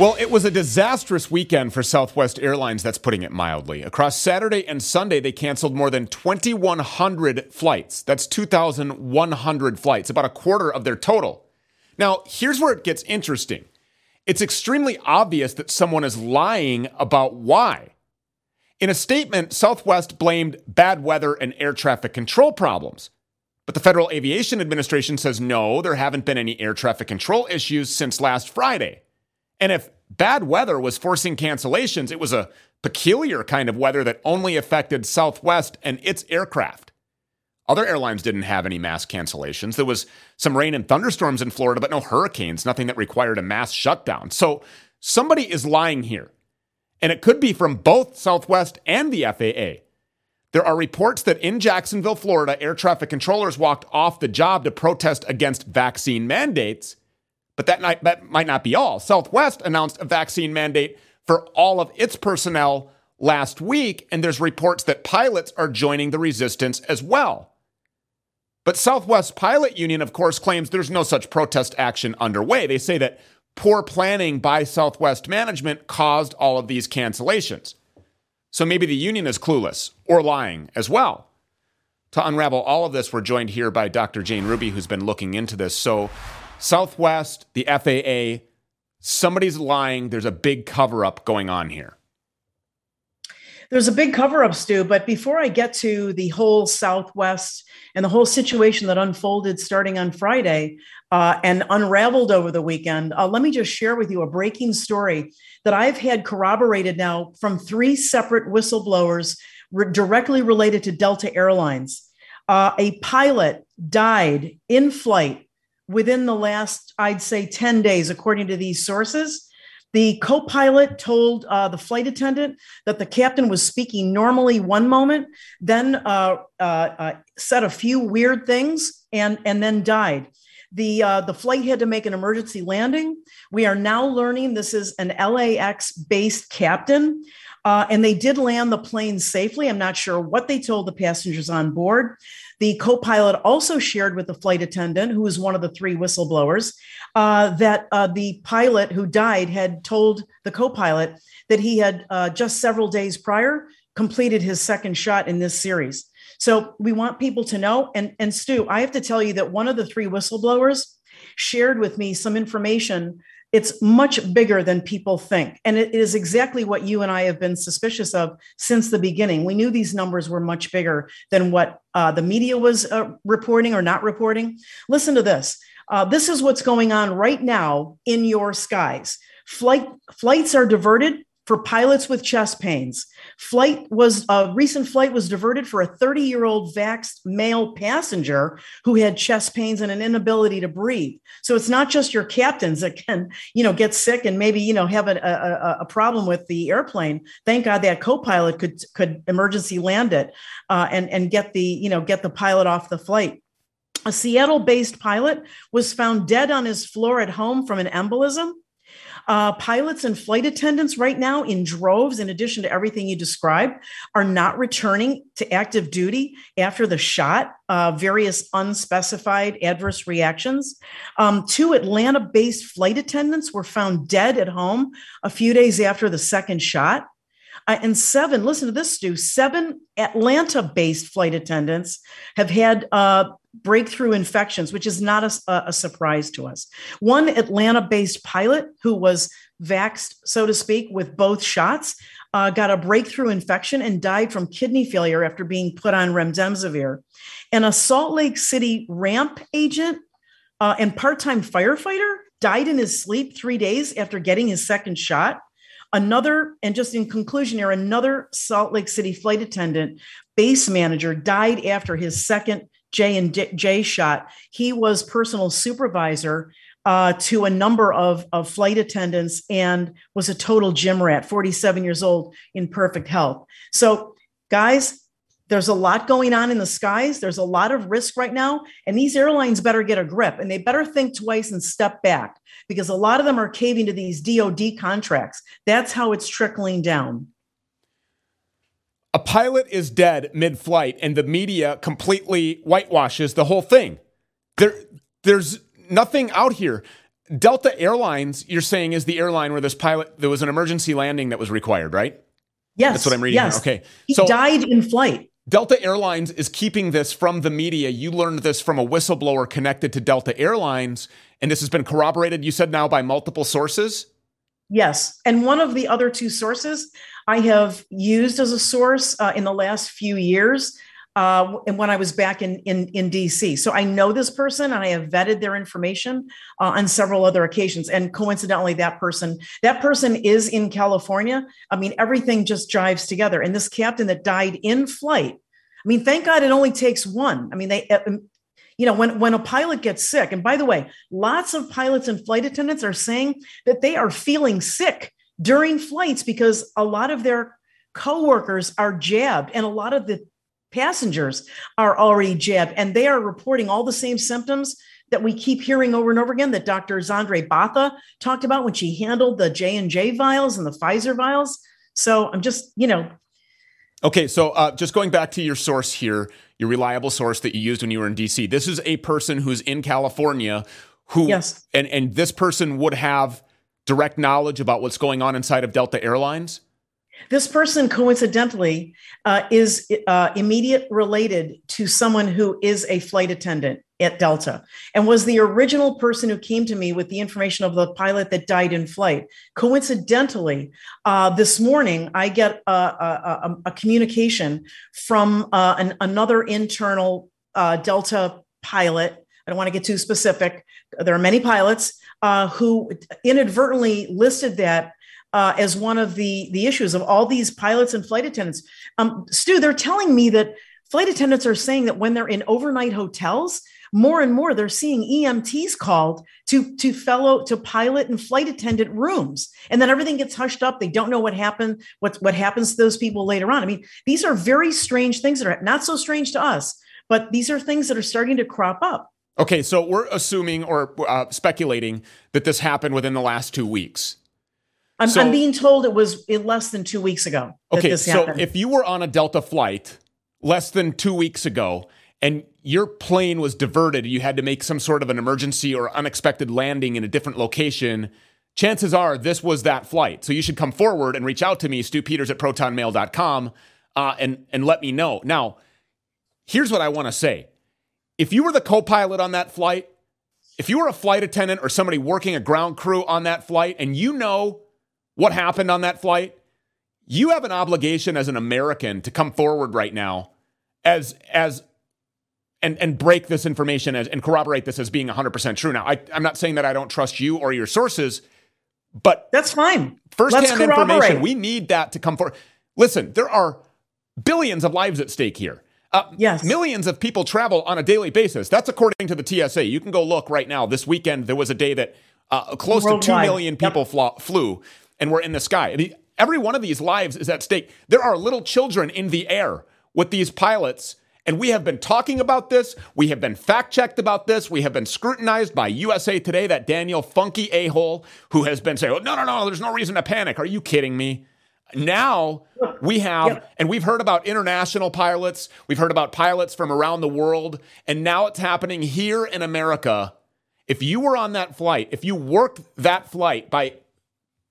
Well, it was a disastrous weekend for Southwest Airlines, that's putting it mildly. Across Saturday and Sunday, they canceled more than 2,100 flights. That's 2,100 flights, about a quarter of their total. Now, here's where it gets interesting it's extremely obvious that someone is lying about why. In a statement, Southwest blamed bad weather and air traffic control problems. But the Federal Aviation Administration says no, there haven't been any air traffic control issues since last Friday. And if bad weather was forcing cancellations, it was a peculiar kind of weather that only affected Southwest and its aircraft. Other airlines didn't have any mass cancellations. There was some rain and thunderstorms in Florida, but no hurricanes, nothing that required a mass shutdown. So somebody is lying here. And it could be from both Southwest and the FAA. There are reports that in Jacksonville, Florida, air traffic controllers walked off the job to protest against vaccine mandates. But that, might, that might not be all. Southwest announced a vaccine mandate for all of its personnel last week, and there's reports that pilots are joining the resistance as well. But Southwest Pilot Union, of course, claims there's no such protest action underway. They say that poor planning by Southwest management caused all of these cancellations. So maybe the union is clueless or lying as well. To unravel all of this, we're joined here by Dr. Jane Ruby, who's been looking into this. So, Southwest, the FAA, somebody's lying. There's a big cover up going on here. There's a big cover up, Stu. But before I get to the whole Southwest and the whole situation that unfolded starting on Friday uh, and unraveled over the weekend, uh, let me just share with you a breaking story that I've had corroborated now from three separate whistleblowers re- directly related to Delta Airlines. Uh, a pilot died in flight within the last, I'd say, 10 days, according to these sources. The co pilot told uh, the flight attendant that the captain was speaking normally one moment, then uh, uh, uh said a few weird things, and, and then died. The, uh, the flight had to make an emergency landing. We are now learning this is an LAX based captain. Uh, and they did land the plane safely. I'm not sure what they told the passengers on board. The co pilot also shared with the flight attendant, who was one of the three whistleblowers, uh, that uh, the pilot who died had told the co pilot that he had uh, just several days prior completed his second shot in this series. So we want people to know. And, and Stu, I have to tell you that one of the three whistleblowers shared with me some information it's much bigger than people think. And it is exactly what you and I have been suspicious of since the beginning. We knew these numbers were much bigger than what uh, the media was uh, reporting or not reporting. Listen to this. Uh, this is what's going on right now in your skies. Flight flights are diverted for pilots with chest pains. Flight was a recent flight was diverted for a 30 year old vaxxed male passenger who had chest pains and an inability to breathe. So it's not just your captains that can, you know, get sick and maybe you know have a, a, a problem with the airplane. Thank God that co-pilot could could emergency land it uh, and and get the you know get the pilot off the flight. A Seattle based pilot was found dead on his floor at home from an embolism. Uh, pilots and flight attendants right now in droves, in addition to everything you described, are not returning to active duty after the shot. Uh, various unspecified adverse reactions. Um, two Atlanta based flight attendants were found dead at home a few days after the second shot. And seven, listen to this, Stu, seven Atlanta based flight attendants have had uh, breakthrough infections, which is not a, a surprise to us. One Atlanta based pilot who was vaxxed, so to speak, with both shots. Uh, got a breakthrough infection and died from kidney failure after being put on remdesivir. And a Salt Lake City ramp agent uh, and part time firefighter died in his sleep three days after getting his second shot. Another, and just in conclusion here, another Salt Lake City flight attendant, base manager, died after his second J and J shot. He was personal supervisor uh, to a number of, of flight attendants and was a total gym rat, 47 years old in perfect health. So, guys, there's a lot going on in the skies. There's a lot of risk right now. And these airlines better get a grip and they better think twice and step back because a lot of them are caving to these DOD contracts. That's how it's trickling down. A pilot is dead mid flight and the media completely whitewashes the whole thing. There, there's nothing out here. Delta Airlines, you're saying, is the airline where this pilot, there was an emergency landing that was required, right? Yes. That's what I'm reading. Yes. Okay. He so, died in flight. Delta Airlines is keeping this from the media. You learned this from a whistleblower connected to Delta Airlines, and this has been corroborated, you said now, by multiple sources? Yes. And one of the other two sources I have used as a source uh, in the last few years uh, and when I was back in, in, in DC. So I know this person and I have vetted their information uh, on several other occasions. And coincidentally, that person, that person is in California. I mean, everything just jives together. And this captain that died in flight, I mean, thank God it only takes one. I mean, they, uh, um, you know, when, when a pilot gets sick, and by the way, lots of pilots and flight attendants are saying that they are feeling sick during flights because a lot of their coworkers are jabbed and a lot of the passengers are already jabbed and they are reporting all the same symptoms that we keep hearing over and over again that Dr. Zandre Botha talked about when she handled the J&J vials and the Pfizer vials. So I'm just, you know. Okay, so uh, just going back to your source here, your reliable source that you used when you were in DC. This is a person who's in California who yes. and and this person would have direct knowledge about what's going on inside of Delta Airlines? This person, coincidentally, uh, is uh, immediate related to someone who is a flight attendant at Delta and was the original person who came to me with the information of the pilot that died in flight. Coincidentally, uh, this morning, I get a, a, a communication from uh, an, another internal uh, Delta pilot. I don't want to get too specific. There are many pilots uh, who inadvertently listed that uh, as one of the the issues of all these pilots and flight attendants. Um, Stu, they're telling me that flight attendants are saying that when they're in overnight hotels, more and more they're seeing EMTs called to to fellow to pilot and flight attendant rooms, and then everything gets hushed up. They don't know what happened, what what happens to those people later on. I mean, these are very strange things that are not so strange to us, but these are things that are starting to crop up. Okay, so we're assuming or uh, speculating that this happened within the last two weeks. I'm, so, I'm being told it was less than two weeks ago. okay, so if you were on a Delta flight less than two weeks ago and your plane was diverted, you had to make some sort of an emergency or unexpected landing in a different location, chances are this was that flight. So you should come forward and reach out to me, Stu Peters at protonmail.com, uh, and, and let me know. Now, here's what I want to say. If you were the co pilot on that flight, if you were a flight attendant or somebody working a ground crew on that flight and you know what happened on that flight, you have an obligation as an American to come forward right now as as and and break this information as, and corroborate this as being 100% true. Now, I, I'm not saying that I don't trust you or your sources, but that's fine. Firsthand information, we need that to come forward. Listen, there are billions of lives at stake here. Uh, yes. Millions of people travel on a daily basis. That's according to the TSA. You can go look right now. This weekend, there was a day that uh, close Worldwide. to 2 million people yep. flew and we're in the sky. I mean, every one of these lives is at stake. There are little children in the air with these pilots. And we have been talking about this. We have been fact checked about this. We have been scrutinized by USA Today, that Daniel Funky a hole who has been saying, oh, no, no, no, there's no reason to panic. Are you kidding me? Now we have, yep. and we've heard about international pilots, we've heard about pilots from around the world, and now it's happening here in America. If you were on that flight, if you worked that flight by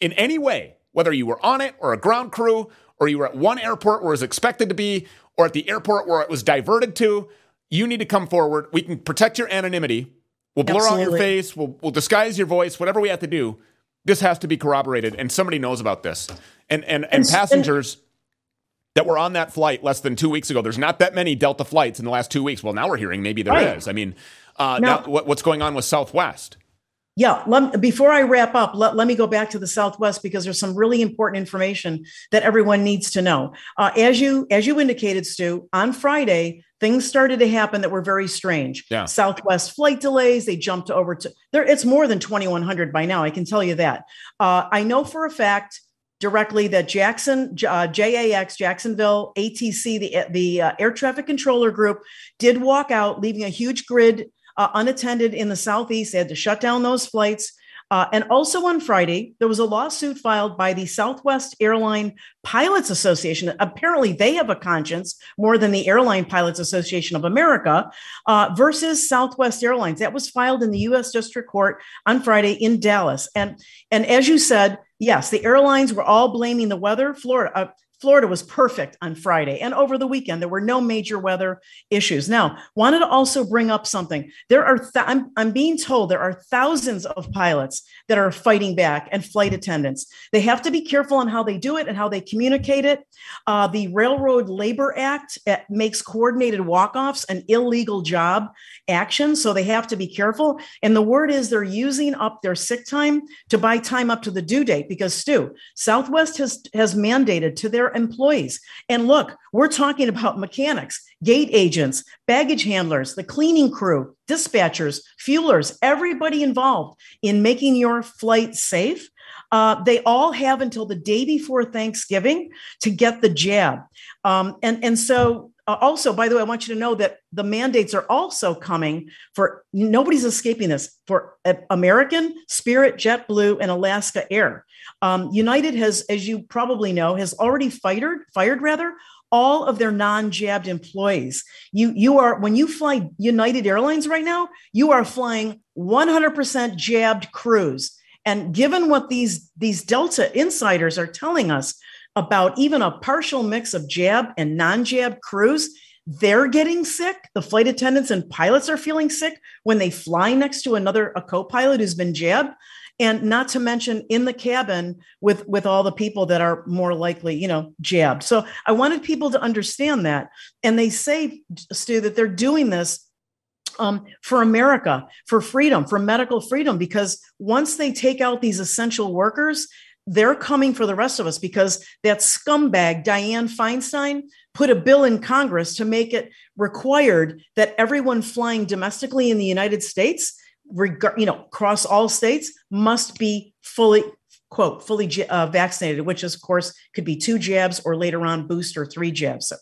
in any way, whether you were on it or a ground crew, or you were at one airport where it was expected to be, or at the airport where it was diverted to, you need to come forward. We can protect your anonymity. We'll blur Absolutely. out your face. We'll, we'll disguise your voice, whatever we have to do. This has to be corroborated, and somebody knows about this. And and and, and passengers and, that were on that flight less than two weeks ago. There's not that many Delta flights in the last two weeks. Well, now we're hearing maybe there right. is. I mean, uh, now, now what, what's going on with Southwest? Yeah, let, before I wrap up, let, let me go back to the Southwest because there's some really important information that everyone needs to know. Uh, as you as you indicated, Stu, on Friday things started to happen that were very strange. Yeah. Southwest flight delays. They jumped over to there. It's more than 2,100 by now. I can tell you that. Uh, I know for a fact directly that Jackson, uh, JAX, Jacksonville, ATC, the, the uh, air traffic controller group did walk out, leaving a huge grid uh, unattended in the Southeast. They had to shut down those flights. Uh, and also on Friday, there was a lawsuit filed by the Southwest Airline Pilots Association. Apparently, they have a conscience more than the Airline Pilots Association of America uh, versus Southwest Airlines. That was filed in the U.S. District Court on Friday in Dallas. And and as you said, yes, the airlines were all blaming the weather. Florida, uh, Florida was perfect on Friday and over the weekend. There were no major weather issues. Now, wanted to also bring up something. There are, th- I'm, I'm being told there are thousands of pilots that are fighting back and flight attendants. They have to be careful on how they do it and how they communicate it. Uh, the Railroad Labor Act uh, makes coordinated walk offs an illegal job action. So they have to be careful. And the word is they're using up their sick time to buy time up to the due date because, Stu, Southwest has, has mandated to their employees. And look, we're talking about mechanics, gate agents, baggage handlers, the cleaning crew, dispatchers, fuelers, everybody involved in making your flight safe. Uh, they all have until the day before Thanksgiving to get the jab. Um, and, and so also, by the way, I want you to know that the mandates are also coming for nobody's escaping this for uh, American, Spirit, JetBlue, and Alaska Air. Um, United has, as you probably know, has already fired, fired rather, all of their non-jabbed employees. You you are when you fly United Airlines right now, you are flying 100% jabbed crews. And given what these these Delta insiders are telling us about even a partial mix of jab and non-jab crews, they're getting sick. The flight attendants and pilots are feeling sick when they fly next to another a co-pilot who's been jabbed. And not to mention in the cabin with with all the people that are more likely you know jabbed. So i wanted people to understand that. And they say stu that they're doing this um, for America, for freedom, for medical freedom, because once they take out these essential workers, they're coming for the rest of us because that scumbag, Dianne Feinstein, put a bill in Congress to make it required that everyone flying domestically in the United States regard, you know, across all states must be fully quote fully uh, vaccinated, which of course could be two jabs or later on booster three jabs. So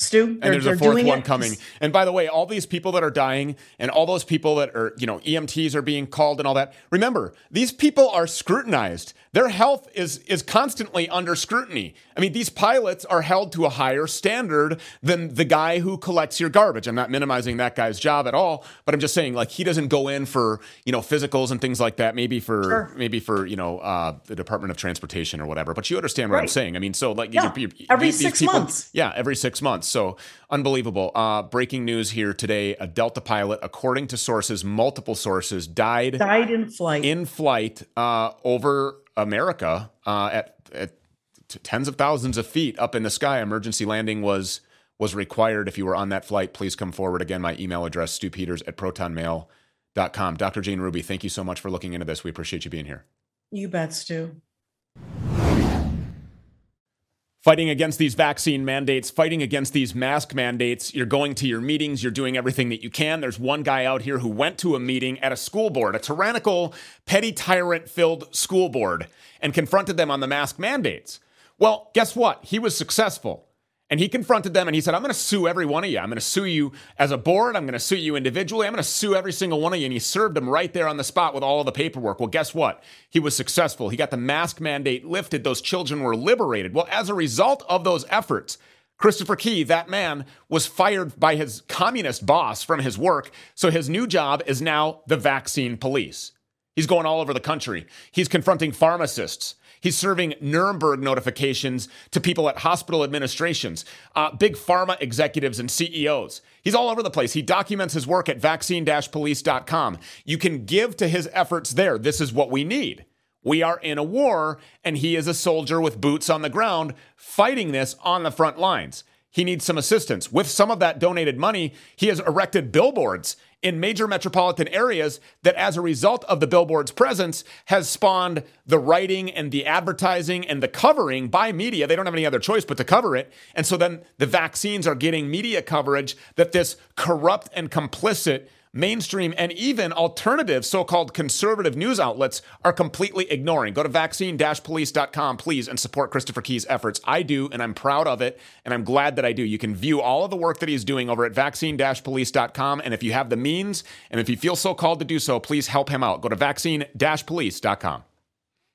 Stu, and there's a fourth one it. coming. And by the way, all these people that are dying and all those people that are, you know, EMTs are being called and all that. Remember, these people are scrutinized. Their health is is constantly under scrutiny. I mean, these pilots are held to a higher standard than the guy who collects your garbage. I'm not minimizing that guy's job at all, but I'm just saying like he doesn't go in for, you know, physicals and things like that, maybe for sure. maybe for, you know, uh, the Department of Transportation or whatever. But you understand what right. I'm saying. I mean, so like yeah. you're, you're, every these, 6 people, months. Yeah, every 6 months. So unbelievable. Uh, breaking news here today: a Delta pilot, according to sources, multiple sources, died died in flight in flight uh, over America uh, at, at t- tens of thousands of feet up in the sky. Emergency landing was was required. If you were on that flight, please come forward. Again, my email address: Stu Peters at protonmail.com. Dr. Jane Ruby, thank you so much for looking into this. We appreciate you being here. You bet, Stu fighting against these vaccine mandates, fighting against these mask mandates. You're going to your meetings, you're doing everything that you can. There's one guy out here who went to a meeting at a school board, a tyrannical, petty tyrant filled school board, and confronted them on the mask mandates. Well, guess what? He was successful. And he confronted them and he said, I'm going to sue every one of you. I'm going to sue you as a board. I'm going to sue you individually. I'm going to sue every single one of you. And he served them right there on the spot with all of the paperwork. Well, guess what? He was successful. He got the mask mandate lifted. Those children were liberated. Well, as a result of those efforts, Christopher Key, that man, was fired by his communist boss from his work. So his new job is now the vaccine police. He's going all over the country. He's confronting pharmacists. He's serving Nuremberg notifications to people at hospital administrations, uh, big pharma executives and CEOs. He's all over the place. He documents his work at vaccine police.com. You can give to his efforts there. This is what we need. We are in a war, and he is a soldier with boots on the ground fighting this on the front lines. He needs some assistance. With some of that donated money, he has erected billboards in major metropolitan areas that, as a result of the billboard's presence, has spawned the writing and the advertising and the covering by media. They don't have any other choice but to cover it. And so then the vaccines are getting media coverage that this corrupt and complicit mainstream and even alternative so called conservative news outlets are completely ignoring. Go to vaccine police.com, please, and support Christopher Key's efforts. I do, and I'm proud of it, and I'm glad that I do. You can view all of the work that he's doing over at vaccine police.com. And if you have the means and if you feel so called to do so, please help him out. Go to vaccine police.com.